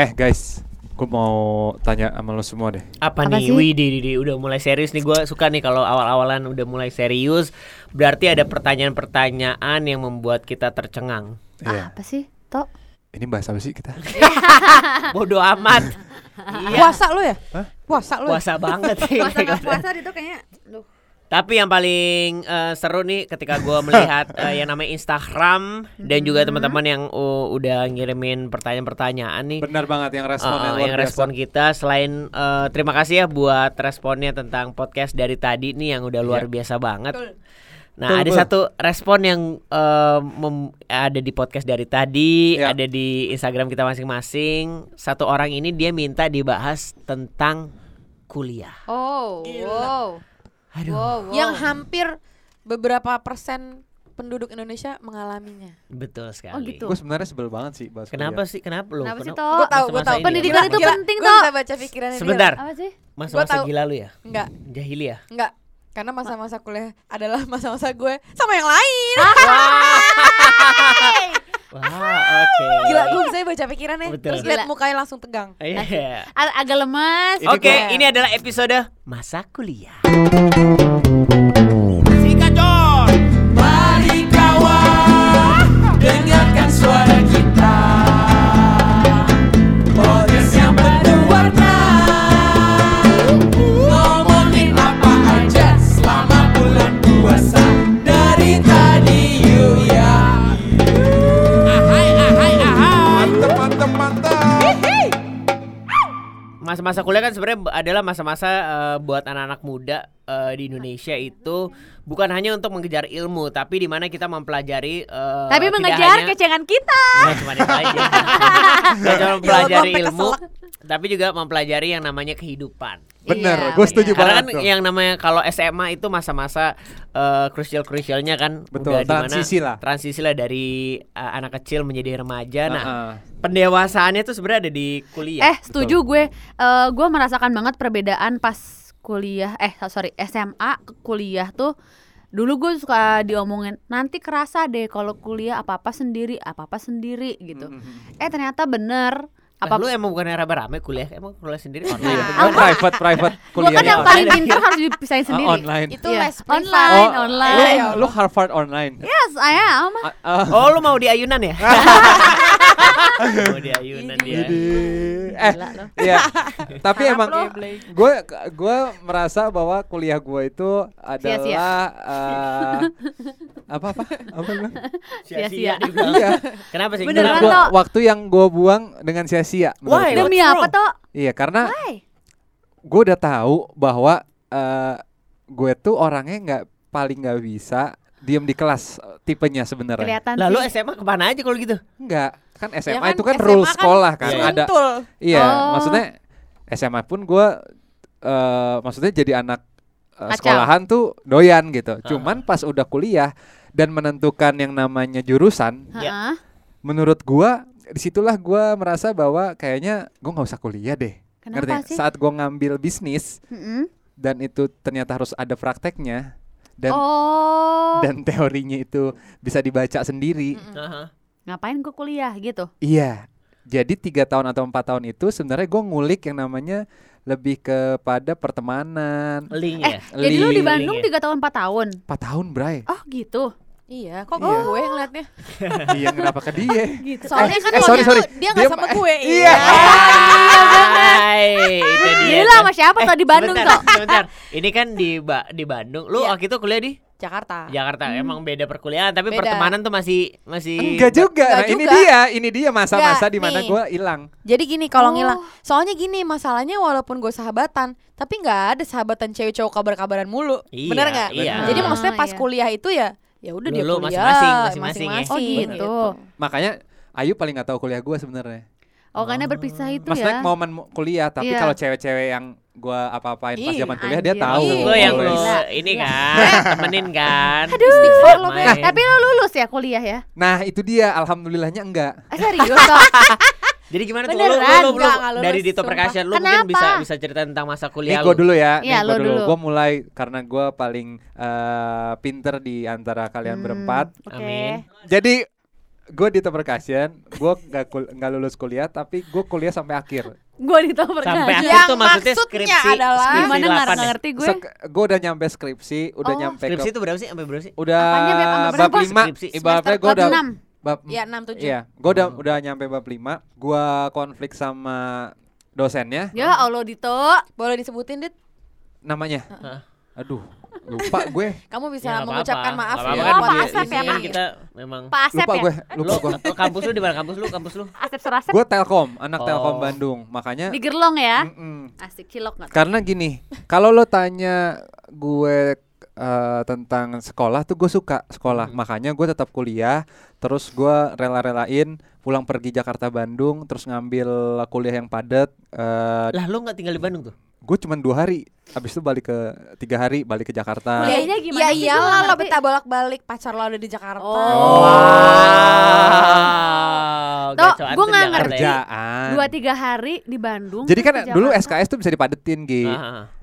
Eh guys, gue mau tanya sama lo semua deh. Apa, Apa nih? Widih, Didi, udah mulai serius nih. Gue suka nih kalau awal-awalan udah mulai serius. Berarti ada pertanyaan-pertanyaan yang membuat kita tercengang. Iya. Apa sih? Tok. Ini bahas apa sih kita? Bodoh amat. Iya. Puasa lu ya? Hah? Puasa lu. ya? Puasa banget sih. Puasa puasa itu kayaknya. Duh. Tapi yang paling eh, seru nih ketika gue melihat eh, yang namanya Instagram dan juga teman-teman yang uh, udah ngirimin pertanyaan-pertanyaan nih. Benar banget yang respon Uh, yang luar yang biasa. respon kita selain eh, terima kasih ya buat responnya tentang podcast dari tadi nih yang udah luar Iya. biasa banget. Betul. Nah, Betul, ada satu respon yang eh, mem- ada di podcast dari tadi, Ya. ada di Instagram kita masing-masing. Satu orang ini dia minta dibahas tentang kuliah. Oh, wow. Aduh. Wow, wow. Yang hampir beberapa persen penduduk Indonesia mengalaminya. Betul sekali. Oh, gitu. Gue sebenarnya sebel banget sih bahas Kenapa kuliah. sih? Kenapa lo? Kenapa sih, Kenapa- Tok? Gue tahu, gue tahu. Pendidikan itu Gila, penting, Gue Tok. bisa baca pikirannya. Sebentar. Apa sih? Masa-masa tahu. gila lu ya? Enggak, Jahiliyah. enggak. Karena masa-masa kuliah adalah masa-masa gue sama yang lain. Wah, oke. Gila, gue bisa baca pikirannya. Betul. Terus lihat mukanya langsung tegang. Iya. A- agak lemas. Oke, gua- ini adalah episode masa kuliah. Masa-masa kuliah kan sebenarnya adalah masa-masa eh, buat anak-anak muda eh, di Indonesia itu bukan hanya untuk mengejar ilmu, tapi di mana kita mempelajari eh, Tapi mengejar hanya- kecengan kita. Nggak cuma itu aja. Nggak cuma mempelajari Ya, sampai ilmu. Tapi juga mempelajari yang namanya kehidupan. Bener, Iya, gue setuju bener. Karena banget kan tuh. yang namanya kalau SMA itu masa-masa eh, krusial-krusialnya kan Betul, udah di mana- transisi lah. Transisi lah dari eh, anak kecil menjadi remaja. Nah, Heeh. pendewasaannya tuh sebenarnya ada di kuliah. Eh, setuju gue. Eh, gue merasakan banget perbedaan pas kuliah. Eh, sorry, SMA ke kuliah tuh. Dulu gue suka diomongin nanti kerasa deh kalau kuliah apa apa sendiri, apa apa sendiri gitu. Eh ternyata bener. Apa Apa lu emang bukan rame-rame kuliah? Emang kuliah sendiri Nah, online gimana? private private gue kuliah. kan yang paling pintar harus dipisahin Ah, sendiri. online. Itu Iya. les privat. Online, Oh, online. Lu, lu Harvard online. Yes, I am. Ah, ah. Oh, lu mau di ayunan ya? mau di ayunan dia. Eh, iya. Tapi emang gue gue merasa bahwa kuliah gue itu adalah eh, apa apa apa? Sia-sia. Iya. Kenapa sih? Beneran? Gua- waktu yang gue buang dengan sia-sia. Menurut Why? Demi What's apa toh? Iya, karena gue udah tahu bahwa eh, gue tuh orangnya nggak paling nggak bisa diem di kelas eh, tipenya sebenarnya. Kelihatan Lalu sih. SMA ke mana aja kalau gitu? Enggak, kan SMA kan itu kan SMA rule kan sekolah kan Iya. ada. Iya, Oh. maksudnya SMA pun gue eh maksudnya jadi anak Kacau. sekolahan tuh doyan gitu. Ah. Cuman pas udah kuliah dan menentukan yang namanya jurusan, Ya. Heeh. menurut gua di situlah gua merasa bahwa kayaknya gua nggak usah kuliah deh. Kenapa Ngerti sih? Saat gua ngambil bisnis Mm-mm. dan itu ternyata harus ada prakteknya dan oh, dan teorinya itu bisa dibaca sendiri. Aha. ngapain gue kuliah gitu? Iya. Jadi tiga tahun atau empat tahun itu sebenarnya gue ngulik yang namanya lebih kepada pertemanan. Link Eh, ya. jadi lu di Link. Bandung Link ya? tiga tahun empat tahun? Empat tahun, Bray. Oh gitu. Iya, kok Iya. gue yang ngeliatnya? iya, kenapa ke dia? Gitu. Soalnya kan eh, waktu sorry, itu sorry. dia Dia nggak sama ma- gue. Iya. Hai, itu dia. Gila sama siapa Eh, tuh di Bandung sebentar, tuh? Sebentar. Ini kan di ba di Bandung. Lu Iya. waktu itu kuliah di Jakarta. Jakarta. Emang beda perkuliahan, tapi Beda. pertemanan tuh masih masih Enggak juga. Enggak Nah, ini juga. dia, ini dia masa-masa di mana gue hilang. Jadi gini kalau Oh. ngilang, soalnya gini masalahnya walaupun gue sahabatan, tapi nggak ada sahabatan cewek cowok kabar-kabaran mulu, Iya, bener nggak? iya. Jadi Ah, maksudnya pas iya. kuliah itu ya, ya udah dia kuliah masing-masing, masing-masing ya? Oh, gitu. Makanya Ayu paling nggak tahu kuliah gue sebenarnya. Oh karena berpisah itu Maksudnya ya? momen mu- kuliah, tapi Iya. kalau cewek-cewek yang gue apa-apain pas zaman kuliah dia tahu. Lu yang lu ini Iya. kan, temenin kan. Istighfar lo. Beb. Tapi lo lulus ya kuliah ya? Nah itu dia, alhamdulillahnya enggak. Ah, serius toh? Jadi gimana tuh lu, Beneran? lu, lu, lu, dari Dito. Percussion lu mungkin Kenapa? bisa bisa cerita tentang masa Nih kuliah gue lu. dulu ya, Iya, nih lu gue dulu. dulu. Gue mulai karena gue paling eh, pinter di antara kalian Hmm, berempat. Oke. Amin. Jadi gue di Percussion, gue nggak kul- nggak lulus kuliah, tapi gue kuliah sampai akhir. Gue di top Sampai akhir Yang tuh maksudnya maksudnya skripsi. adalah- skripsi Gimana nggak ya? ngerti gue? gue udah nyampe skripsi, udah Oh, nyampe Skripsi itu berapa sih? Sampai berapa sih? udah Apanya, Beb? Sampai bab berapa? lima. Ibaratnya gue udah. Bab Ya 6 7. Iya, gue udah Hmm. udah nyampe bab 5 Gua konflik sama dosennya Ya Allah Dito. Boleh disebutin, Dit? namanya. Hah? Aduh, lupa gue. Kamu bisa Ya, mengucapkan maaf Nggak ya. kan Pak Asep ya, Pak? kita memang Pak Asep Lupa ya? gue, Lu lupa gue. kampus lu di mana kampus lu? Kampus lu? Asep Surasep. Gue Telkom, anak Telkom Oh. Bandung. Makanya Di Gerlong ya. Mm-mm. Asik cilok nggak? Karena gini, kalau lo tanya gue eh, tentang sekolah tuh gue suka sekolah, Hmm. makanya gue tetap kuliah. Terus gue rela-relain pulang pergi Jakarta Bandung, terus ngambil kuliah yang padat. eh Lah lu nggak tinggal di Bandung tuh? gue cuma dua hari, abis itu balik ke tiga hari, balik ke Jakarta. Kuliahnya gimana Ya iyalah lo ngerti. betah bolak-balik pacar lo ada di Jakarta. Oh. Wow. Tuh, tuh nggak. Kerjaan. Dua tiga hari di Bandung. Jadi kan dulu. SKS tuh bisa dipadetin, Gi.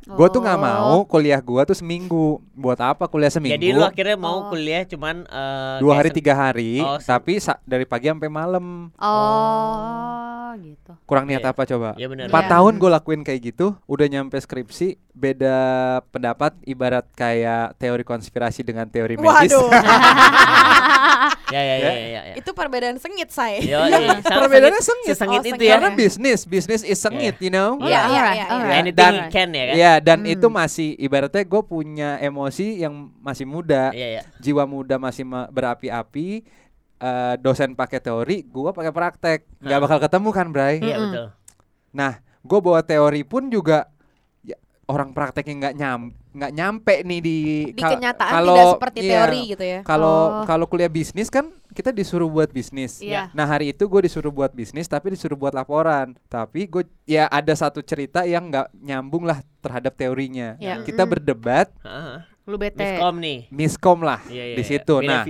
Ah. Gue tuh nggak Oh. mau kuliah gue tuh seminggu. Buat apa kuliah seminggu? Jadi lu akhirnya mau Oh. kuliah cuman eh, dua hari tiga hari, Oh, tapi sa- dari pagi sampai malam. Oh, gitu. Kurang niat Iya. apa coba? Ya benar. Empat Iya. tahun gue lakuin kayak gitu, udah nyampe skripsi, beda pendapat ibarat kayak teori konspirasi dengan teori medis. Waduh. Ya ya ya ya. ya. itu perbedaan sengit, say. Yo, iya. Perbedaannya sengit- sengit. sesengit Oh, itu sengit. ya. Karena bisnis, bisnis is sengit, you know. Oh, Iya, iya, alright, iya, alright. iya. Anything Dan- can ya kan? Iya, dan Hmm. itu masih ibaratnya gue punya emosi yang masih muda, Iya iya. jiwa muda masih ma- berapi-api. eh, dosen pakai teori, gua pakai praktek, nggak bakal ketemu kan, Bray? Iya Mm-mm. betul. Nah, gue bawa teori pun juga ya, orang prakteknya nggak nyam nggak nyampe nih di Di kenyataan kalau- tidak seperti iya, teori gitu ya. Kalau Oh. kalau kuliah bisnis kan kita disuruh buat bisnis. Iya. Nah hari itu gue disuruh buat bisnis tapi disuruh buat laporan. Tapi gue ya ada satu cerita yang nggak nyambung lah terhadap teorinya. Iya. Kita Mm. berdebat, Heeh. Lu bete. Miskom nih. miskom lah Iya iya. di iya. situ. Beda Nah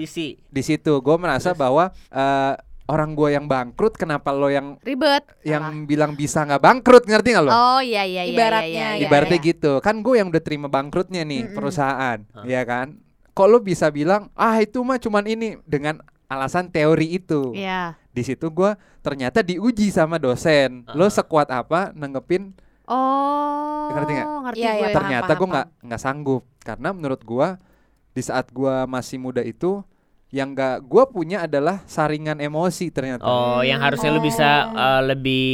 di situ gue merasa bahwa eh, orang gue yang bangkrut, kenapa lo yang Ribet. yang bilang bisa nggak bangkrut ngerti nggak lo? Oh iya iya iya. Ibaratnya iya, ya. iya, Ibaratnya iya. gitu. Kan gue yang udah terima bangkrutnya nih Mm-mm. perusahaan, Hah. ya kan? Kok lo bisa bilang, "Ah, itu mah cuman ini" dengan alasan teori itu. Iya. Di situ gue ternyata diuji sama dosen. Lo Aha. sekuat apa nanggepin? Oh. Ngerti nggak? Ngerti Iya, gue. iya, paham, ternyata gue nggak nggak sanggup karena menurut gue di saat gue masih muda itu yang nggak gue punya adalah saringan emosi ternyata. Oh, yang harusnya lu bisa Oh. eh, lebih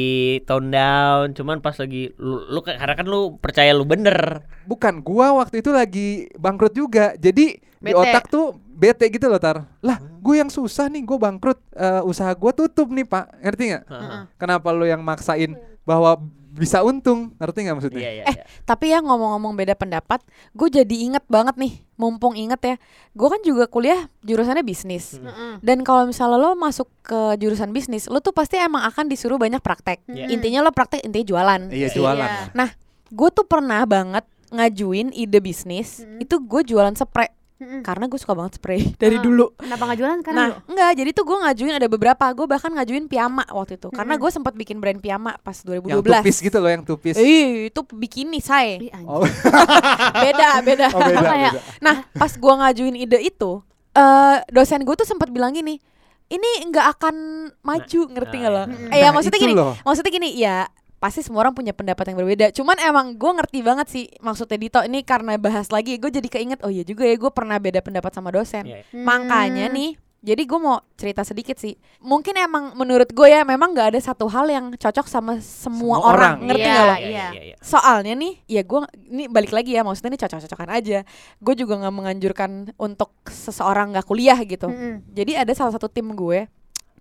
tone down, cuman pas lagi lu, lu kan- karena kan lu percaya lu bener. Bukan, gua waktu itu lagi bangkrut juga. Jadi di Bete. otak tuh bete gitu loh, Tar. Lah, gue yang susah nih, gue bangkrut. Eh, usaha gua tutup nih, Pak. Ngerti nggak? Heeh. Kenapa lu yang maksain bahwa bisa untung? Ngerti nggak maksudnya? Iya iya. Eh, iya. Tapi ya ngomong-ngomong beda pendapat, gue jadi inget banget nih, mumpung inget ya, gue kan juga kuliah jurusannya bisnis. Hmm. Mm-mm. Dan kalau misalnya lo masuk ke jurusan bisnis, lo tuh pasti emang akan disuruh banyak praktek. Iya. Intinya lo praktek, intinya jualan. Iya, sih. jualan. Iya. Gue tuh pernah banget ngajuin ide bisnis, Mm. itu gue jualan spray Mm-mm. karena gue suka banget spray dari Ah, dulu. Kenapa nggak jualan sekarang Nah, lu? enggak, jadi tuh gue ngajuin ada beberapa, gue bahkan ngajuin piyama waktu itu, karena Mm-mm. gue sempat bikin brand piyama pas Yang 2012. tupis gitu loh, yang tupis. Ih, itu bikini say. Ih, anjing. Oh, beda, beda. oh beda, beda. Nah, pas gua ngajuin ide itu, eh dosen gue tuh sempat bilang gini, ini nggak akan maju, ngerti nah, nggak lo? iya. Eh ya Nah, maksudnya gini, loh. maksudnya gini, ya pasti semua orang punya pendapat yang berbeda. Cuman emang gue ngerti banget sih maksudnya Dito ini karena bahas lagi, gue jadi keinget, oh iya juga ya gue pernah beda pendapat sama dosen. Iya, iya. Hmm. Makanya nih, jadi gue mau cerita sedikit sih. Mungkin emang menurut gue ya memang nggak ada satu hal yang cocok sama semua, Semua orang, orang. ngerti Iya, nggak lo? Iya, iya, iya. Soalnya nih, ya gue ini balik lagi ya, maksudnya ini cocok-cocokan aja. Gue juga nggak menganjurkan untuk seseorang nggak kuliah gitu. Mm-mm. Jadi ada salah satu tim gue,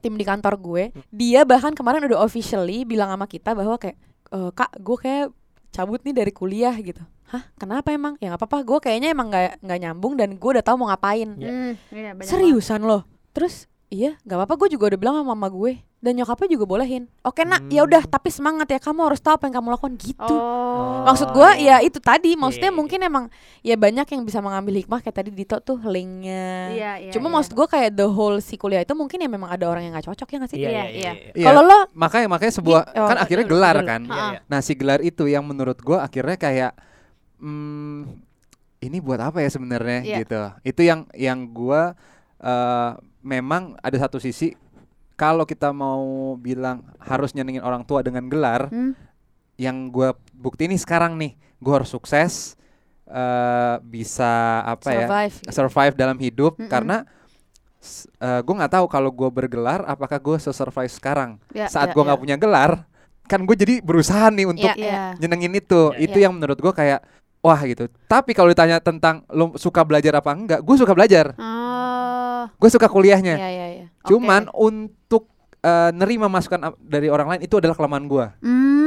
tim di kantor gue, dia bahkan kemarin udah officially bilang sama kita bahwa kayak, "Eh, kak, gue kayak cabut nih dari kuliah gitu. Hah, kenapa emang? Ya nggak apa-apa, gue kayaknya emang nggak nggak nyambung dan gue udah tahu mau ngapain. Iya. Mm, iya, banyak Seriusan loh. Terus iya, nggak apa-apa, gue juga udah bilang sama mama gue dan nyokapnya juga bolehin. Oke nak, ya udah, tapi semangat ya, kamu harus tahu apa yang kamu lakukan gitu. Oh. Maksud gua ya itu tadi, maksudnya iya, mungkin emang ya banyak yang bisa mengambil hikmah kayak tadi Dito tuh linknya. Iya, iya, Cuma iya. maksud gua kayak the whole si kuliah itu mungkin ya memang ada orang yang nggak cocok ya nggak sih? Iya, Iya, iya, iya. iya. Kalau lo makanya makanya sebuah oh, kan akhirnya gelar dulu. kan. Iya, iya. Nah, si gelar itu yang menurut gua akhirnya kayak hmm, ini buat apa ya sebenarnya Iya. gitu. Itu yang yang gua eh, memang ada satu sisi kalau kita mau bilang harus nyenengin orang tua dengan gelar, Hmm? yang gue bukti ini sekarang nih, gue harus sukses, eh, bisa apa ya, Survive. gitu. survive dalam hidup Mm-mm. karena gue nggak tahu kalau gue bergelar apakah gue se-survive sekarang. Ya, Saat ya, gue nggak ya. punya gelar, kan gue jadi berusaha nih untuk Iya, iya. nyenengin itu. Ya, itu ya. yang menurut gue kayak wah gitu. Tapi kalau ditanya tentang lo suka belajar apa enggak, gue suka belajar. Oh, Gue suka kuliahnya. Iya, iya, iya. Cuman untuk eh, nerima masukan dari orang lain itu adalah kelemahan gue. hmm.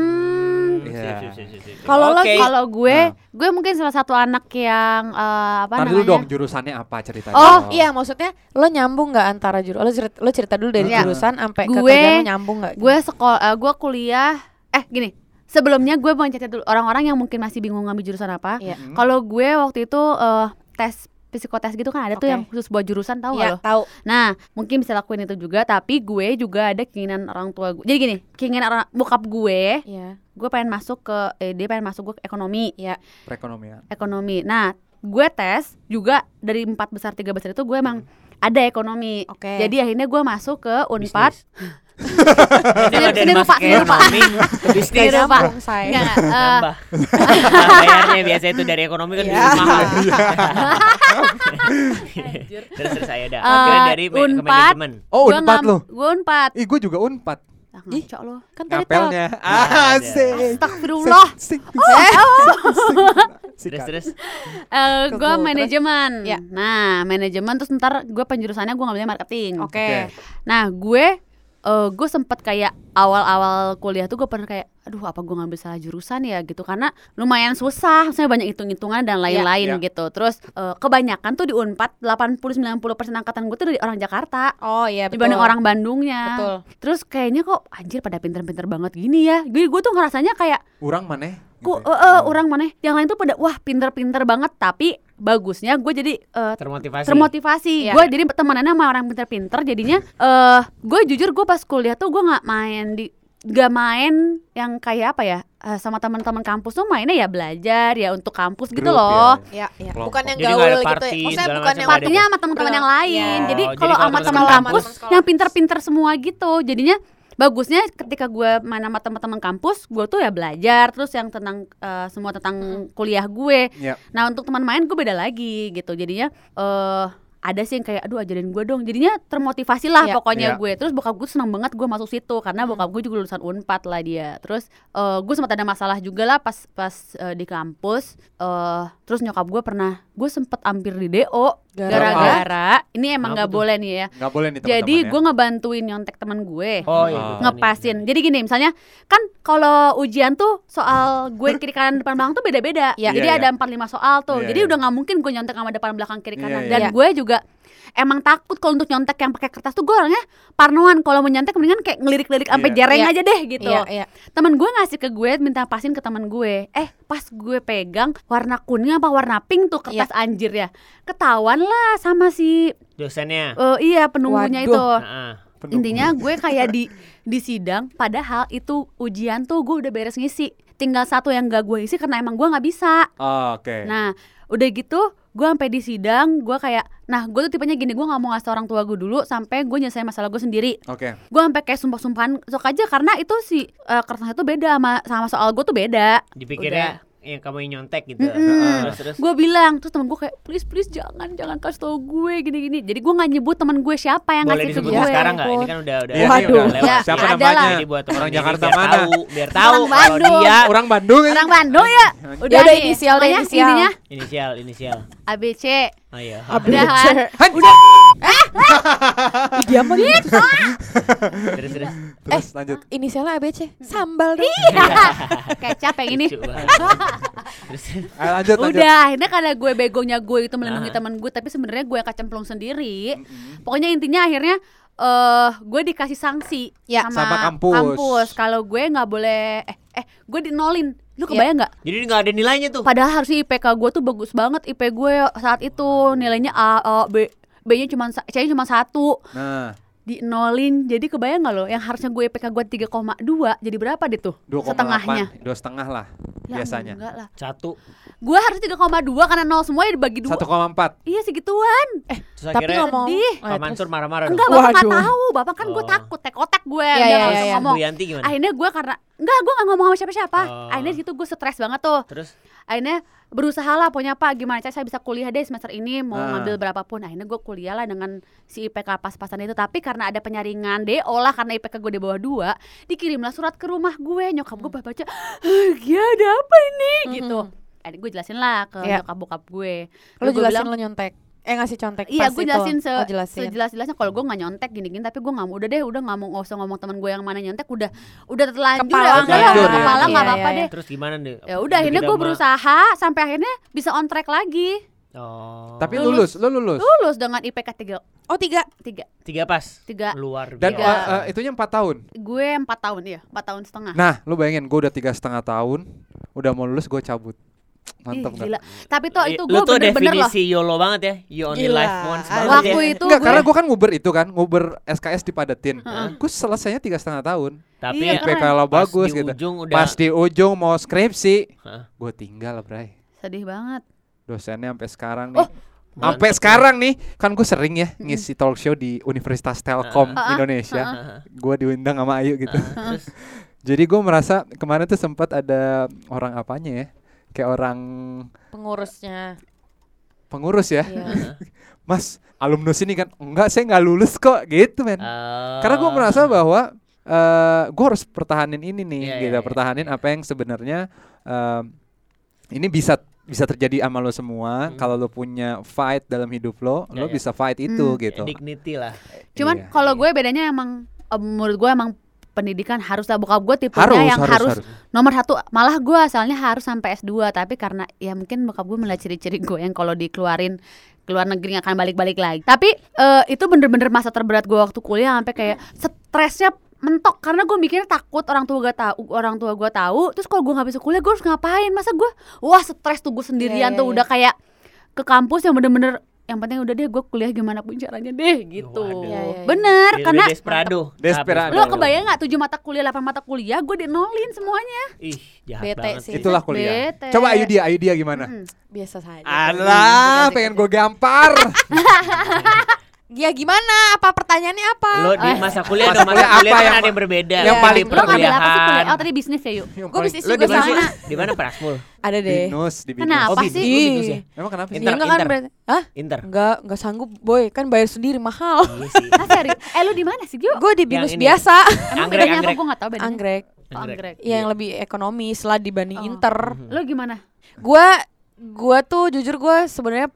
Iya. Sip, sip. Kalau lo-. Kalau gue, Nah. gue mungkin salah satu anak yang eh, apa Ntar dulu namanya? dong jurusannya apa ceritanya? Oh iya maksudnya lo nyambung nggak antara juru lo cerita, lo cerita dulu dari Iya. jurusan sampai ke Gue- kerjaan lo nyambung nggak? Gue sekolah, gue kuliah. Eh gini, sebelumnya gue mau cerita dulu orang-orang yang mungkin masih bingung ngambil jurusan apa. Iya. Mm. Kalau gue waktu itu eh, tes psikotes gitu kan ada tuh Oke. yang khusus buat jurusan tahu lo? tahu. Nah, mungkin bisa lakuin itu juga, tapi gue juga ada keinginan orang tua gue. Jadi gini, keinginan orang bokap gue, Iya. gue pengen masuk ke eh, dia pengen masuk gue ke ekonomi, Iya. Perekonomian. ekonomi. Nah, gue tes juga dari empat besar tiga besar itu gue emang ada ekonomi. Oke. Jadi akhirnya gue masuk ke Unpad. Sini- ada sini lupa. ekonomi, ke bisnis. Nyambung, say. Enggak, enggak, eh, Nambah. Bayarnya biasa itu dari ekonomi kan Iya. bisnis mahal. terus terus saya dah. Eh, Akhirnya dari ke manajemen. Oh gua unpad lo. Gue Unpad. Ih gue juga unpad. Ah, ngaco lo. Kan tadi Ngapelnya. Ah, Asik. Astagfirullah. Terus terus. Eh, gue manajemen. Ya. Nah, manajemen terus ntar gue penjurusannya gue ngambilnya marketing. Oke. Oke. Nah, gue eh gue sempet kayak awal-awal kuliah tuh gue pernah kayak aduh apa gue ngambil salah jurusan ya gitu karena lumayan susah maksudnya banyak hitung-hitungan dan lain-lain Iya. gitu terus eh, kebanyakan tuh di Unpad 80-90% angkatan gue tuh dari orang Jakarta Oh iya betul. dibanding orang Bandungnya Betul. terus kayaknya kok anjir pada pinter-pinter banget gini ya jadi gue tuh ngerasanya kayak Urang mana? ku Gitu. eh, eh, orang mana yang lain tuh pada wah pinter-pinter banget tapi bagusnya gue jadi eh, Termotivasi. termotivasi Iya. gue jadi temenannya sama orang pinter-pinter jadinya eh gue jujur gue pas kuliah tuh gue nggak main di nggak main yang kayak apa ya eh, sama teman-teman kampus tuh mainnya ya belajar ya untuk kampus gitu Grup, loh Iya, iya. Kelompok. Bukan yang gaul gitu party, ya. Maksudnya bukan yang partinya sama teman-teman yang lain Iya. jadi Oh, jadi kalau sama teman kampus yang pinter-pinter semua gitu jadinya bagusnya ketika gue main sama teman-teman kampus gue tuh ya belajar terus yang tentang eh, semua tentang kuliah gue. Iya. Nah untuk teman main gue beda lagi gitu. Jadinya eh ada sih yang kayak aduh ajarin gue dong. Jadinya termotivasi lah Iya. pokoknya Iya. gue. Terus bokap gue seneng banget gue masuk situ karena bokap gue juga lulusan unpad lah dia. Terus eh gue sempat ada masalah juga lah pas pas eh, di kampus. Eh terus nyokap gue pernah gue sempet hampir di do gara-gara ini emang nggak boleh nih ya Nggak boleh nih jadi teman-teman gue ngebantuin nyontek teman gue Oh iya. Betul. ngepasin. Jadi gini, misalnya kan kalau ujian tuh soal gue kiri kanan depan belakang tuh beda-beda. Iya. Jadi Iya, ada iya. empat lima soal tuh. Iya, Jadi iya. udah nggak mungkin gue nyontek sama depan belakang kiri Iya, kanan. iya. Dan Iya. gue juga emang takut kalau untuk nyontek yang pakai kertas tuh gue orangnya parnoan. Kalau mau nyontek mendingan kayak ngelirik-lirik sampai Iya. jereng Iya. aja deh gitu. Iya, iya. Temen gue ngasih ke gue minta pasin ke teman gue. Eh pas gue pegang warna kuning apa warna pink tuh kertas anjir ya. Ketahuan lah sama si Dosennya. eh, iya penunggunya Waduh. itu. Heeh. Intinya gue kayak di di sidang padahal itu ujian tuh gue udah beres ngisi. Tinggal satu yang gak gue isi karena emang gue nggak bisa. Oh, Oke. Nah, udah gitu gue sampai di sidang gue kayak nah gue tuh tipenya gini gue nggak mau ngasih orang tua gue dulu sampai gue nyelesain masalah gue sendiri Oke. gue sampai kayak sumpah-sumpahan sok aja karena itu si eh, kertasnya tuh beda sama sama soal gue tuh beda Dipikirnya yang kamu yang nyontek gitu. Mm-mm. Terus terus. gue bilang terus temen gue kayak please please jangan jangan kasih tau gue gini gini jadi gue nggak nyebut temen gue siapa yang Boleh ngasih ke disebut gue sekarang nggak? Ini kan udah udah. Waduh. udah lewat. Ya, Siapa ya, namanya? adalah. Jadi buat Orang ini Jakarta biar mana? tahu, biar tahu Orang kalau Bandung. dia Orang Bandung orang Bandung ya udah Ya udah, inisial inisial. inisial inisial. ABC Oh iya. udah kan Udah. Dia mah gitu. Terus terus. Terus lanjut. Inisialnya ABC. Sambal dong. kecap yang ini. Terus Ayo lanjut lanjut. Udah, akhirnya karena gue begonya gue itu melindungi Ah. teman gue, tapi sebenarnya gue yang kecemplung sendiri. Pokoknya intinya akhirnya eh gue dikasih sanksi Ya, sama, sama kampus. Kalau gue nggak boleh eh eh gue dinolin. Lu Ya. kebayang nggak? jadi nggak ada nilainya tuh. Padahal harusnya IPK gue tuh bagus banget. IP gue saat itu nilainya A, A B, B-nya cuma C-nya cuma satu. Nah, Di nolin. Jadi kebayang nggak lo? Yang harusnya gue IPK gue 3,2 jadi berapa deh tuh? 2,8. Setengahnya. Dua setengah lah. Ya, biasanya? enggak lah. Satu. Gue harus 3,2 karena nol semua ya dibagi dua. 1,4. Iya segituan. Terus Tapi akhirnya ngomong Sedih. Oh, Pak ya, Mansur marah-marah Enggak, bapak nggak tahu. Bapak kan gue Oh. takut, tek-otek gue. Iya, iya, langsung iya. ngomong. Bu Yanti gimana? Akhirnya gue karena enggak, gue nggak ngomong sama siapa-siapa. Oh. Akhirnya di situ gue stres banget tuh. Terus Akhirnya berusaha lah punya pak gimana cara saya bisa kuliah deh semester ini mau Ah. ngambil berapapun. Akhirnya gue kuliah lah dengan si IPK pas-pasan itu. Tapi karena ada penyaringan DO lah karena IPK gue di bawah dua, dikirimlah surat ke rumah gue. Nyokap gue baca, ya ada apa ini gitu. Akhirnya gue jelasin lah ke Iya. nyokap bokap gue. Gue jelasin bilang, lo nyontek. Eh ngasih contek Iya, gue jelasin se Oh, jelasin. sejelas-jelasnya kalau gue nggak nyontek gini-gini, tapi gue nggak mau udah deh, udah nggak mau nggak usah ngomong teman gue yang mana nyontek, udah udah terlanjur Kepala ya, udah lah, terlanjur, udah ya. kepala nggak Iya, apa-apa iya, deh. terus gimana deh? Ya udah, akhirnya Kita gue berusaha sampai akhirnya bisa on track lagi, Oh. Tapi lulus, lu lulus. lulus dengan IPK tiga Oh tiga. tiga tiga pas. tiga. Luar Dan biasa. Tiga. uh, uh, itunya 4 tahun. Gue empat tahun ya, empat tahun setengah. Nah, lu bayangin gue udah tiga setengah tahun, udah mau lulus gue cabut. Mantap Ih, nggak? gila. Tapi tuh itu gue bener-bener loh. definisi YOLO banget ya. You only Gila. live once banget Waktu ya. itu Enggak, gue karena gue kan nguber itu kan, nguber SKS dipadetin. Heeh. Gue selesainya tiga setengah tahun. Tapi Iya, IPK lo bagus di gitu. ujung udah Pas di ujung mau skripsi, Hah. gue tinggal bray. sedih banget. Dosennya sampai sekarang nih. Oh, Sampai sekarang nih, kan gue sering ya ngisi talk show di Universitas Telkom ah, Indonesia. Heeh. Gue diundang sama Ayu gitu. Terus Jadi gue merasa kemarin tuh sempat ada orang apanya ya, kayak orang Pengurusnya. pengurus ya, Iya. Mas alumnus ini kan, enggak saya nggak lulus kok gitu men. eh, Karena gue merasa bahwa eh gue harus pertahanin ini nih, Iya, gitu, iya. pertahanin apa yang sebenarnya em, ini bisa bisa terjadi sama lo semua. Hmm. Kalau lo punya fight dalam hidup lo, Iya, lo iya. bisa fight itu Hmm. gitu. dignity lah. Cuman Iya. kalau gue bedanya emang eh, menurut gue emang pendidikan harus lah. Bokap gue tipenya harus, yang harus, harus, nomor satu. Malah gue asalnya harus sampai S2 tapi karena ya mungkin bokap gue melihat ciri-ciri gue yang kalau dikeluarin keluar negeri akan balik-balik lagi. Tapi eh, itu bener-bener masa terberat gue waktu kuliah sampai kayak stresnya mentok. Karena gue mikirnya takut orang tua gue tahu orang tua gue tahu terus kalau gue nggak bisa kuliah gue harus ngapain? Masa gue wah stres tuh gue sendirian Iya, iya, tuh. iya. udah kayak ke kampus yang bener-bener yang penting udah deh gue kuliah gimana pun caranya deh gitu Waduh. Iya, iya, iya. bener karena desperado. Desperado. Lo kebayang nggak tujuh mata kuliah, 8 mata kuliah, gue dinolin semuanya. Ih, jahat Bete banget sih. Itulah kuliah. Bete. Coba Ayu dia, Ayu dia gimana? Mm. Biasa saja. Alah, pengen gue gampar. Ya gimana? Apa pertanyaannya apa? Lo di Eh. masa kuliah Masa masa kuliah apa kan yang- ada yang berbeda. yang Di paling Lo ngambil apa sih kuliah? Oh tadi bisnis ya yuk. Gue bisnis juga di mana? sama. Di mana Prasmul? Ada deh. Binus di Binus. Kenapa Oh, sih? Binus, ya? Emang kenapa sih? Inter, Iya enggak kan Inter. berarti. Hah? Inter. Enggak, enggak sanggup, boy. Kan bayar sendiri mahal. Iya sih. Ah? Eh lo di mana sih Gio? Gue di binus biasa. Emang Anggrek, bedanya apa? Gue nggak tahu bedanya. Anggrek. Oh, anggrek. Iya, yang lebih ekonomis lah dibanding Oh. Inter. Lo gimana? Gua gua tuh jujur gue sebenarnya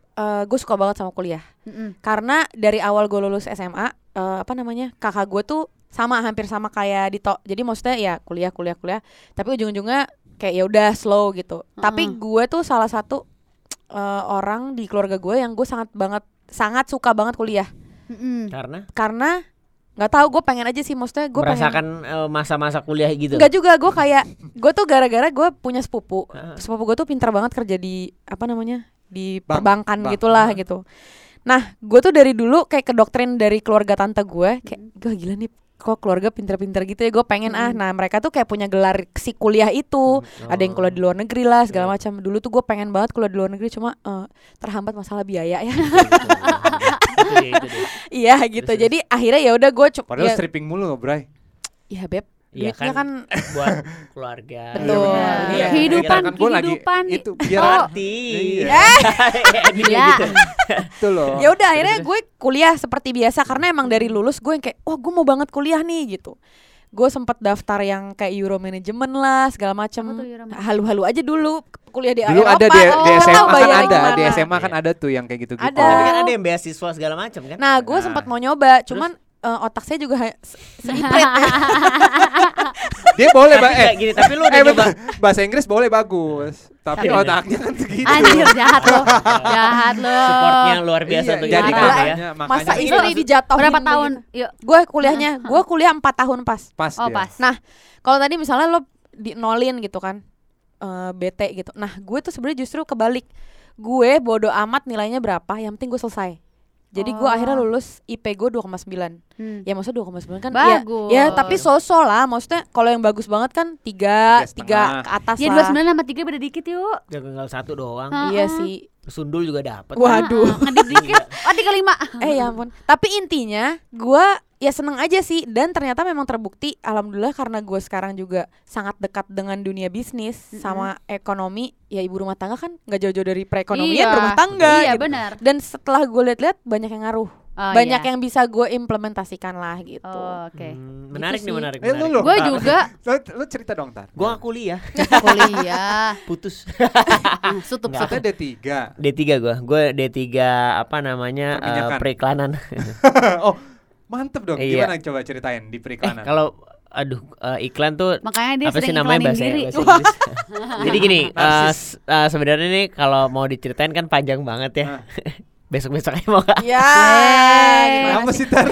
gue suka banget sama kuliah. Mm-mm. Karena dari awal gue lulus SMA, eh, apa namanya? Kakak gue tuh sama hampir sama kayak Dito. Jadi maksudnya ya kuliah kuliah kuliah, tapi ujung-ujungnya kayak ya udah slow gitu. Tapi Mm-mm. gue tuh salah satu eh, orang di keluarga gue yang gue sangat banget sangat suka banget kuliah. Mm-mm. Karena Karena nggak tahu gue pengen aja sih maksudnya gue pengen merasakan eh, masa-masa kuliah gitu. Enggak juga gue kayak gue tuh gara-gara gue punya sepupu sepupu gue tuh pintar banget kerja di apa namanya di Bank, perbankan bank. gitulah gitu. Nah gue tuh dari dulu kayak kedoktrin dari keluarga tante gue kayak gue gila nih kok keluarga pinter-pinter gitu ya? Gue pengen ah nah mereka tuh kayak punya gelar si kuliah itu. Ada yang kuliah di luar negeri lah segala macam. Dulu tuh gue pengen banget kuliah di luar negeri cuma eh, terhambat masalah biaya ya. Iya gitu. Jadi akhirnya ya udah gue cuma Padahal ya, stripping mulu Bray. ya beb Iya duitnya kan, kan buat keluarga. Betul. Iya, Iya. Kehidupan, Kan gua lagi kehidupan. itu biar Oh. Berarti. Iya. Gila. gitu. itu loh. ya udah akhirnya gue kuliah seperti biasa karena emang dari lulus gue yang kayak wah gue mau banget kuliah nih gitu gue sempat daftar yang kayak Euro Management lah segala macam halu-halu aja dulu kuliah di Dulu Eropa ada di, oh, di nggak SMA kan ada, gimana. di SMA kan ada tuh yang kayak gitu-gitu. Ada. Tapi kan ada yang beasiswa segala macam kan? nah gue Nah. sempat mau nyoba cuman eh, otak saya juga ha- se- seiprit Dia boleh, Tapi Mbak. Eh, kayak gini, tapi lu udah eh, nyoba. bahasa Inggris boleh bagus, tapi Tapi- otaknya kan segitu. Anjir jahat lo, jahat lo. Supportnya luar biasa Iya, tuh. jadi kan ya. makanya, masa istri dijatuhin Berapa tahun? Yuk. gue kuliahnya gue kuliah empat tahun pas pas Oh dia. pas. Nah, kalau tadi misalnya lo di nolin gitu kan eh, bete gitu nah gue tuh sebenarnya justru kebalik gue bodoh amat nilainya berapa yang penting gue selesai Jadi gue akhirnya Oh. lulus IP gue 2,9 Hmm. Ya maksudnya 2,9 kan ya, Bagus. ya tapi so-so lah Maksudnya kalau yang bagus banget kan 3, Tiga 3 ke atas Ya lah 29 sama 3 beda dikit yuk. Ya tinggal satu doang. Hah? Iya sih Sundul juga dapat. Waduh Ngedip dikit. Oh 35. Eh ya ampun Tapi intinya gue ya seneng aja sih Dan ternyata memang terbukti Alhamdulillah karena gue sekarang juga sangat dekat dengan dunia bisnis Sama ekonomi Ya ibu rumah tangga kan gak jauh-jauh dari perekonomian Iya. rumah tangga Iya gitu. benar. Dan setelah gue lihat-lihat banyak yang ngaruh Oh, Banyak iya. yang bisa gue implementasikan lah gitu Oh, Oke. Hmm, menarik Gitu nih menarik. Eh, lu menarik. lu. Gue juga Lu, cerita dong tar. Gua nggak kuliah, kuliah. putus. Sutup Nggak. sutup. Katanya D3. D3 gua. Gua D3 apa namanya? eh, Perminyakan. periklanan. oh, mantep dong. Iya. Gimana coba ceritain di eh, periklanan? kalau aduh eh, iklan tuh Makanya dia apa sih sering namanya bahasa, diri. bahasa Inggris? Jadi gini, eh, s- eh, sebenarnya nih kalau mau diceritain kan panjang banget ya. Besok-besok aja mau nggak? Ya gimana Apa sih? tar?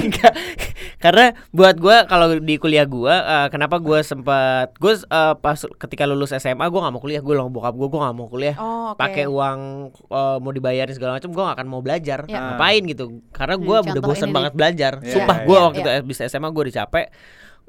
Karena buat gua kalau di kuliah gua eh, kenapa gua sempat gua eh, pas ketika lulus SMA gua nggak mau kuliah, gua bilang bokap gua gua nggak mau kuliah. Oh oke pakai uang eh, mau dibayarin segala macam gua gak akan mau belajar Ya. ngapain gitu karena gua Hmm, udah bosan banget belajar Iya, sumpah iya, gua iya. waktu itu habis SMA gua udah capek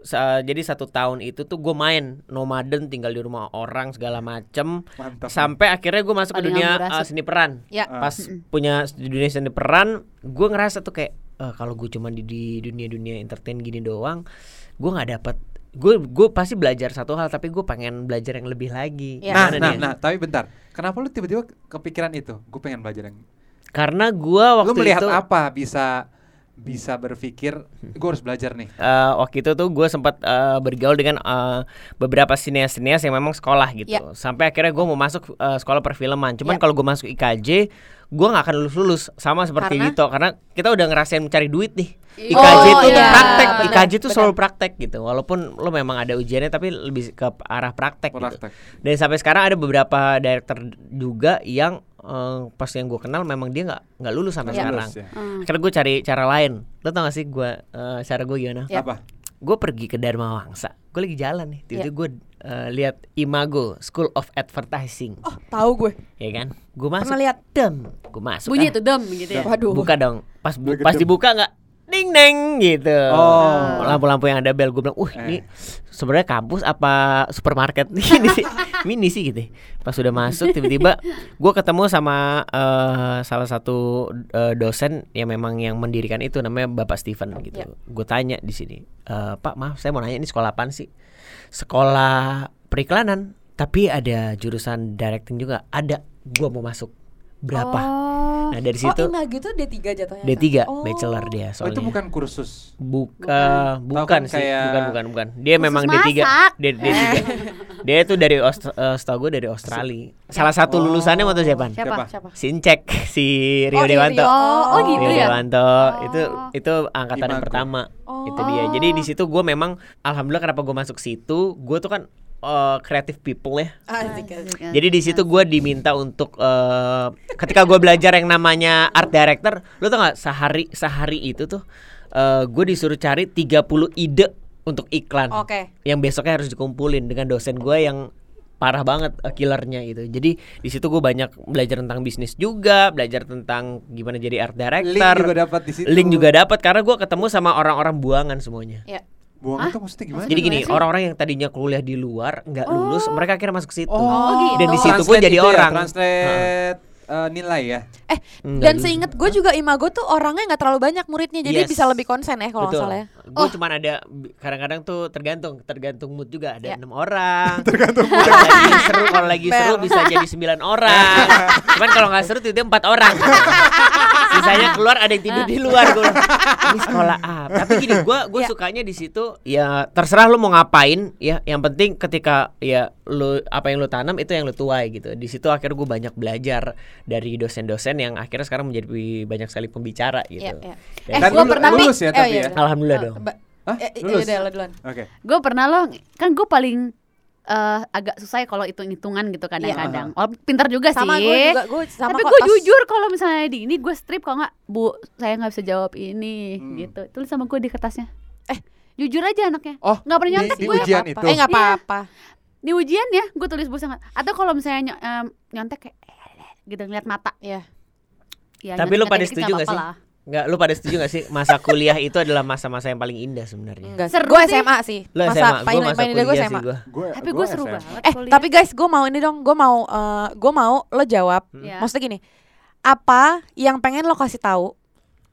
Sa- jadi satu tahun itu tuh gue main nomaden tinggal di rumah orang segala macem Mantap. sampai akhirnya gue masuk ke Paling dunia amburadul. eh, seni peran Ya Ah. pas punya di dunia seni peran gue ngerasa tuh kayak "Eh, kalau gue cuma di, di dunia dunia entertain gini doang gue nggak dapet gue gue pasti belajar satu hal tapi gue pengen belajar yang lebih lagi Ya. Nah, nah, nih? nah, tapi bentar. Kenapa lu tiba-tiba kepikiran itu? Gue pengen belajar yang karena gue waktu Lu melihat itu apa bisa bisa berpikir gue harus belajar nih. Eh, waktu itu tuh gue sempat eh, bergaul dengan eh, beberapa sinias-sinias yang memang sekolah gitu. Ya. Sampai akhirnya gue mau masuk eh, sekolah perfilman. Cuman Ya. kalau gue masuk IKJ, gue nggak akan lulus lulus sama seperti Karena? Dito karena kita udah ngerasain mencari duit nih. IKJ Oh, itu iya. praktek, Benar, IKJ itu selalu praktek gitu. Walaupun lo memang ada ujiannya tapi lebih ke arah praktek, gitu. Praktek. Dan sampai sekarang ada beberapa director juga yang eh, pas yang gue kenal memang dia nggak nggak lulus sampai Ya. sekarang. Lulus ya. Hmm. Akhirnya gue cari cara lain. Lo tau gak sih gue eh, cara gue gimana? Ya. Apa? gue pergi ke Dharma Wangsa gue lagi jalan nih tiba-tiba gue eh, lihat Imago School of Advertising Oh tahu gue ya kan gue masuk Pernah lihat dem gue masuk Bunyi ah. itu dem gitu ya. Waduh buka dong pas bu- pas dibuka nggak ding deng gitu Oh. lampu-lampu yang ada bel gue bilang uh ini Eh. sebenarnya kampus apa supermarket ini sih mini sih gitu pas udah masuk tiba-tiba gue ketemu sama eh, salah satu eh, dosen yang memang yang mendirikan itu namanya bapak Steven gitu Ya. gue tanya di sini "Eh, pak maaf saya mau nanya ini sekolah apa sih sekolah periklanan tapi ada jurusan directing juga ada gue mau masuk berapa Oh. nah dari Oh situ Imago itu D3 jatuhnya D3 kan? Oh. bachelor dia Oh, soalnya itu bukan kursus. Buka, Tahu bukan kan sih, kayak- bukan bukan bukan. Dia Khusus memang D3. masak. D, D3. Dia itu dari Aust- eh, setahu gue dari Australia. Salah satu Oh. lulusannya mau tau siapa? Siapa? Siapa? Sincek si Rio Oh, Rio. Dewanto. Oh, oh gitu Rio ya. Dewanto itu itu angkatan yang pertama. Oh. Itu dia. Jadi di situ gue memang alhamdulillah kenapa gue masuk situ, gue tuh kan eh, creative people ya. Asik, asik. Jadi di situ gue diminta untuk eh, ketika gue belajar yang namanya art director, lu tau gak sehari sehari itu tuh gue disuruh cari 30 ide untuk iklan Oke yang besoknya harus dikumpulin dengan dosen gue yang parah banget eh, killernya gitu. Jadi di situ gue banyak belajar tentang bisnis juga, belajar tentang gimana jadi art director. Link juga dapat di situ. Link juga dapat karena gue ketemu sama orang-orang buangan semuanya. Ya Buang itu maksudnya gimana? Jadi gini, orang-orang yang tadinya kuliah di luar nggak lulus, mereka akhirnya masuk ke situ. Oh, gitu. Dan di situ pun jadi itu ya, orang. translate eh, nilai ya. Eh Enggak dan juga. seinget gue juga Imago tuh orangnya nggak terlalu banyak muridnya Jadi Yes. bisa lebih konsen ya kalau nggak salah Gue cuman ada kadang-kadang tuh tergantung tergantung mood juga ada Ya. enam orang. tergantung mood. Kalau lagi seru kalau lagi seru bisa jadi sembilan orang. cuman kalau nggak seru tiba empat orang. Sisanya keluar ada yang tidur di luar gue. Ini sekolah apa? Tapi gini, gue gue Ya. sukanya di situ ya terserah lu mau ngapain ya. Yang penting ketika ya lu apa yang lu tanam itu yang lu tuai gitu. Di situ akhirnya gue banyak belajar dari dosen-dosen yang akhirnya sekarang menjadi banyak sekali pembicara gitu. Iya, iya. Dan Eh, lulu- pernah lulus ya eh, tapi iya, ya? Alhamdulillah Eh, dong. Ba- Hah? eh, eh, Lulus? udah, lo duluan. Oke. Gue pernah loh, kan gue paling eh, agak susah ya kalau hitung-hitungan gitu kadang-kadang. Oh, pintar juga Sama sih. gue juga gue sama Tapi gue jujur kalau misalnya di ini gue strip kalau nggak bu saya nggak bisa jawab ini Hmm. gitu. Tulis sama gue di kertasnya. Eh jujur aja anaknya. Oh, Nggak pernah nyontek di gue. ujian apa-apa. itu. Eh nggak apa-apa Di ujian ya gue tulis bu sangat. Atau kalau misalnya ny- em, nyontek kayak gitu ngeliat mata. Iya Ya, Tapi lu pada dikit setuju nggak nggak sih? lah. Enggak, lu pada setuju gak sih masa kuliah itu adalah masa-masa yang paling indah sebenarnya? Enggak, Seru gue. SMA sih. Lu masa SMA, paling gua masa paling indah gue kuliah SMA. sih gua. Gue Tapi gue seru banget Eh, kuliah. tapi guys, gue mau ini dong. Gue mau eh gue mau lo jawab. Ya. Maksudnya gini, apa yang pengen lo kasih tahu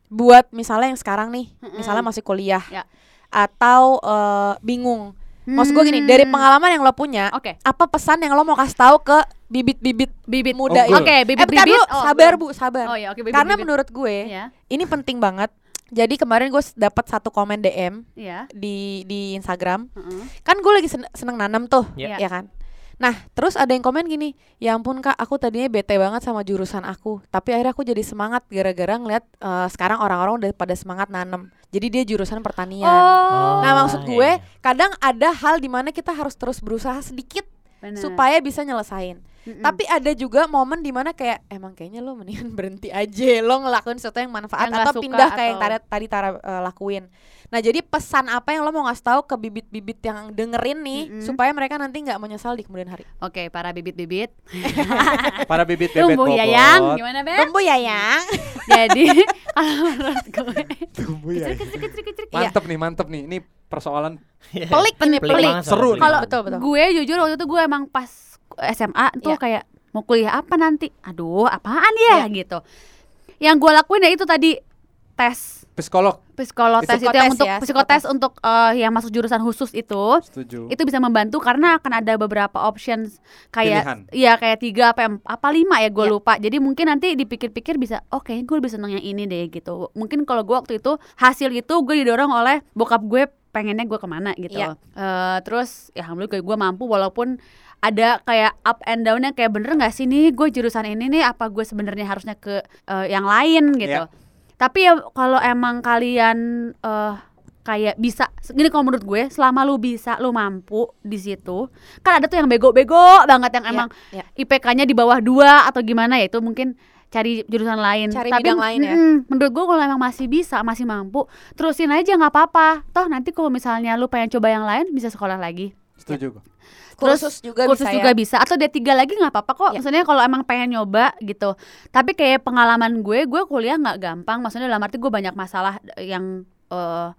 buat misalnya yang sekarang nih, Mm-mm. misalnya masih kuliah Ya. atau eh, bingung. Maksud gue gini, dari Hmm. pengalaman yang lo punya, Oke. apa pesan yang lo mau kasih tahu ke bibit-bibit Bibit muda Oh. Oke, eh, bentar bibit-bibit. dulu, Oh, sabar bu, sabar. Oh ya, oke bibit. Karena bibit. menurut gue ya, ini penting banget. Jadi kemarin gue dapat satu komen DM ya. di di Instagram. heeh. Kan gue lagi sen- seneng nanam tuh, Ya. ya kan. Nah, terus ada yang komen gini, ya ampun kak, aku tadinya bete banget sama jurusan aku, tapi akhirnya aku jadi semangat gara-gara ngeliat eh, sekarang orang-orang udah pada semangat nanam. Jadi dia jurusan pertanian. Oh. Nah, maksud iya, gue iya. kadang ada hal di mana kita harus terus berusaha sedikit Benar. supaya bisa nyelesain. Mm-mm. Tapi ada juga momen di mana kayak emang kayaknya lo mendingan berhenti aja lo ngelakuin sesuatu yang manfaat Yang atau pindah kayak yang atau- tadi tadi Tara eh, lakuin. Nah jadi pesan apa yang lo mau ngasih tahu ke bibit-bibit yang dengerin nih Mm-mm. supaya mereka nanti nggak menyesal di kemudian hari. Oke, para bibit-bibit. Para bibit bebet Tumbuh bobot. yayang, gimana, Be? Tumbuh ya yang. Jadi, kalau menurut gue, Tumbuh ya. kecrik-kecrik-kecrik. Mantep nih, mantep nih. Ini persoalan Pelik nih Pelik pelik. banget Seru. Kalau pelik Betul, betul. gue jujur waktu itu gue emang pas SMA tuh Iya. kayak mau kuliah apa nanti? Aduh, apaan ya gitu. Yang gue lakuin ya itu tadi tes psikolog. psikotes itu Psikotes yang untuk ya, psikotes untuk eh, yang masuk jurusan khusus itu Setuju. itu bisa membantu karena akan ada beberapa options kayak Pilihan. iya kayak tiga apa apa lima ya gue Iya. lupa jadi mungkin nanti dipikir-pikir bisa oke gue lebih seneng yang ini deh gitu mungkin kalau gue waktu itu hasil itu gue didorong oleh bokap gue pengennya gue ke mana gitu Iya. Eh, terus ya alhamdulillah gue mampu walaupun ada kayak up and downnya kayak bener nggak sih nih gue jurusan ini nih apa gue sebenarnya harusnya ke eh, yang lain gitu Iya. tapi ya kalau emang kalian eh kayak bisa gini kalau menurut gue selama lu bisa lu mampu di situ kan ada tuh yang bego-bego banget yang Iya, emang iya. IPK-nya di bawah dua atau gimana ya itu mungkin cari jurusan lain Cari tapi bidang lain ya. mm, menurut gue kalau emang masih bisa masih mampu terusin aja nggak apa-apa toh nanti kalau misalnya lu pengen coba yang lain bisa sekolah lagi Setuju gue. Terus Kursus juga kursus bisa juga ya. bisa atau D3 lagi nggak apa-apa kok Ya. maksudnya kalau emang pengen nyoba gitu tapi kayak pengalaman gue gue kuliah nggak gampang maksudnya dalam arti gue banyak masalah yang eh,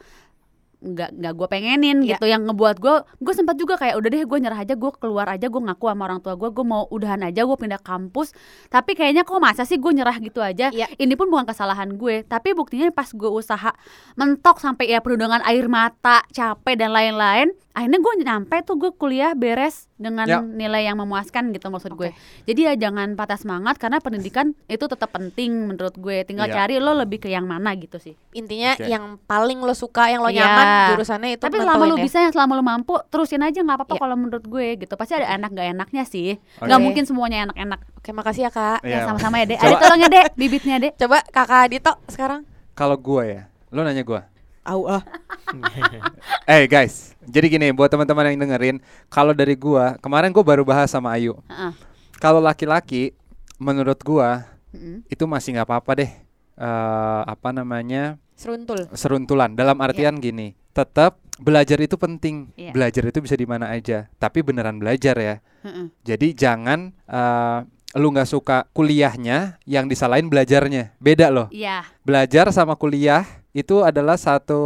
nggak nggak gue pengenin Ya. gitu yang ngebuat gue gue sempat juga kayak udah deh gue nyerah aja gue keluar aja gue ngaku sama orang tua gue gue mau udahan aja gue pindah kampus tapi kayaknya kok masa sih gue nyerah gitu aja Ya. ini pun bukan kesalahan gue tapi buktinya pas gue usaha mentok sampai ya perundangan air mata capek dan lain-lain akhirnya gue nyampe tuh gue kuliah beres dengan Ya. nilai yang memuaskan gitu maksud gue jadi ya jangan patah semangat karena pendidikan itu tetap penting menurut gue tinggal Iya. cari lo lebih ke yang mana gitu sih Intinya Oke. yang paling lo suka, yang lo Iya. nyaman jurusannya itu tapi selama lu ya. bisa yang selama lu mampu terusin aja nggak apa-apa Iya. kalau menurut gue gitu pasti ada enak gak enaknya sih nggak mungkin semuanya enak-enak Oke, makasih ya Kak. ya Iya. sama-sama ya dek ada tolong ya dek bibitnya dek Coba Kakak Dito sekarang. Kalau gue ya, lo nanya gue. Au ah. Eh guys, jadi gini buat teman-teman yang dengerin, kalau dari gua, kemarin gua baru bahas sama Ayu. Heeh. Kalau laki-laki, menurut gua Mm-mm. itu masih nggak apa-apa deh. eh apa namanya Seruntul. seruntulan. Dalam artian gini, tetap belajar itu penting. Iya. Belajar itu bisa di mana aja, tapi beneran belajar ya. Heeh. Jadi jangan eh, lu nggak suka kuliahnya, yang disalahin belajarnya. Beda loh. iya Belajar sama kuliah itu adalah satu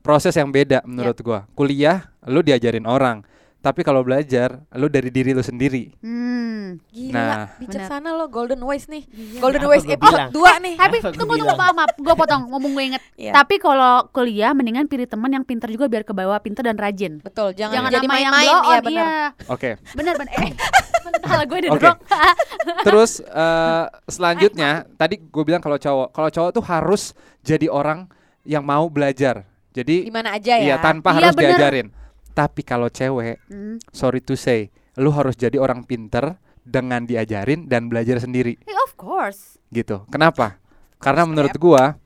proses yang beda menurut gua. Kuliah lu diajarin orang, tapi kalau belajar lu dari diri lu sendiri. hmm. Gila, Nah. bijaksana lo Golden Voice nih. Iya. Golden Apa Voice gua episode? 2 nih. tapi tunggu tunggu maaf maaf gue potong ngomong gue inget Iya. tapi kalau kuliah mendingan pilih teman yang pintar juga biar ke bawah pintar dan rajin Betul, jangan, jangan jadi main-main blow ya benar. iya Oke. bener bener eh mental gue Oke. didorong Terus eh, selanjutnya tadi gue bilang kalau cowok, kalau cowok tuh harus jadi orang yang mau belajar. Di Jadi mana aja ya. iya tanpa Iya, harus bener. diajarin. Tapi kalau cewek, Hmm. sorry to say, lu harus jadi orang pinter dengan diajarin dan belajar sendiri Eh, of course gitu. Kenapa? Karena menurut gua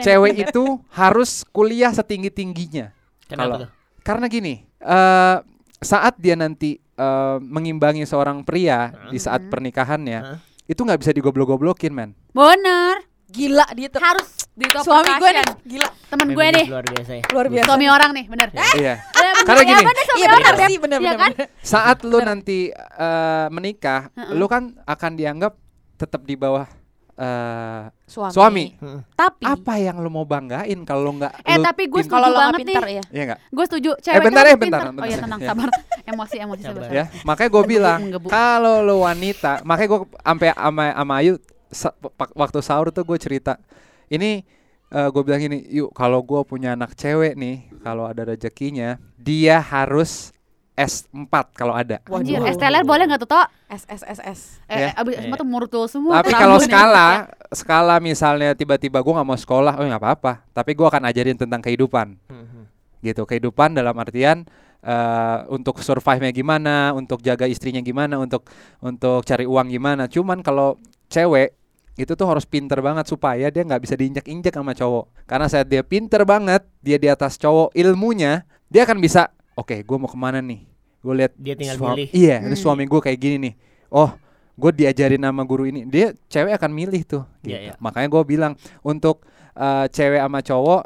cewek itu harus kuliah setinggi tingginya. Kenapa Kalau- tuh? Karena gini, eh saat dia nanti eh, mengimbangi seorang pria di saat Hmm. pernikahannya, Hah? itu nggak bisa digoblok-goblokin, men. bener Gila dia tuh. harus di top Suami gue nih, gila. temen gue nih luar biasa ya. Luar biasa. suami orang nih bener Iya. Eh, bener, Karena ya gini. bener, Iya benar Beb. sih, benar Iya benar. kan? Saat lu nanti eh, menikah, Heeh. lu kan akan dianggap tetap di bawah eh, Suami. Suami. Hmm. Tapi apa yang lu mau banggain kalau lu nggak Eh lu tapi gue setuju kalau banget nih. pintar ya. Iya nggak? Gue setuju. Cewek bentar tuh ya, bentar, pintar. Oh bentar. ya tenang, sabar. Emosi, emosi Sabar. ya makanya gue bilang kalau lu wanita makanya gue sampai ama ama Ayu sa- waktu sahur tuh gue cerita ini gue bilang ini yuk kalau gue punya anak cewek nih kalau ada rezekinya dia harus S4 kalau ada Anjir, Waduh. teler boleh nggak tuh, Tok? S S S S. Eh, Ya. abis semua tuh murtul semua. tapi kalau skala skala misalnya tiba-tiba gue nggak mau sekolah oh nggak apa-apa tapi gue akan ajarin tentang kehidupan Hmm. gitu kehidupan dalam artian eh, untuk survive-nya gimana untuk jaga istrinya gimana untuk untuk cari uang gimana cuman kalau cewek itu tuh harus pinter banget supaya dia nggak bisa diinjak-injak sama cowok karena saat dia pinter banget dia di atas cowok ilmunya dia akan bisa oke gue mau ke mana nih gue lihat Dia tinggal sua- milih. iya ini Hmm. suami gue kayak gini nih oh gue diajarin sama guru ini dia cewek akan milih tuh Iya, gitu. iya. makanya gue bilang untuk eh, cewek sama cowok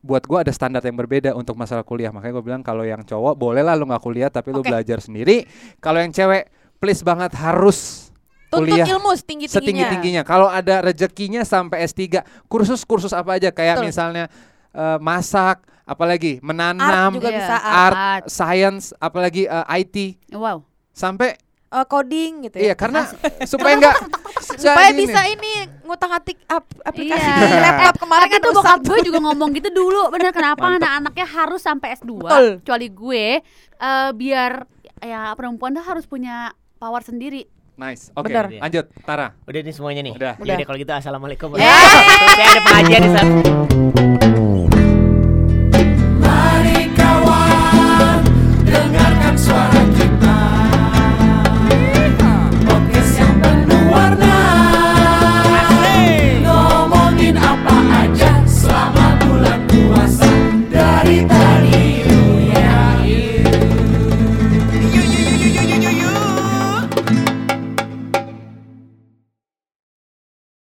buat gue ada standar yang berbeda untuk masalah kuliah makanya gue bilang kalau yang cowok boleh lah lu nggak kuliah tapi lu Oke. belajar sendiri kalau yang cewek please banget harus Tuntut kuliah ilmu setinggi tingginya. setinggi tingginya kalau ada rezekinya sampai S3 kursus kursus apa aja kayak Betul. misalnya eh, masak apalagi menanam Art juga Iya. bisa art. art, Art. science apalagi eh, IT Wow. sampai Eh, coding gitu ya. iya karena supaya nggak supaya gini. bisa ini ngutang-atik ap- aplikasi Iya. di laptop kemarin kan tuh rusak. bokap gue juga ngomong gitu dulu Bener kenapa anak-anaknya harus sampai S2 Betul. Kecuali gue eh, Biar ya perempuan tuh harus punya power sendiri nice oke Bener. lanjut Tara Udah nih semuanya nih. Udah. Jadi Udah. kalau gitu assalamualaikum. Yeay. Saya ada pengajian di sana.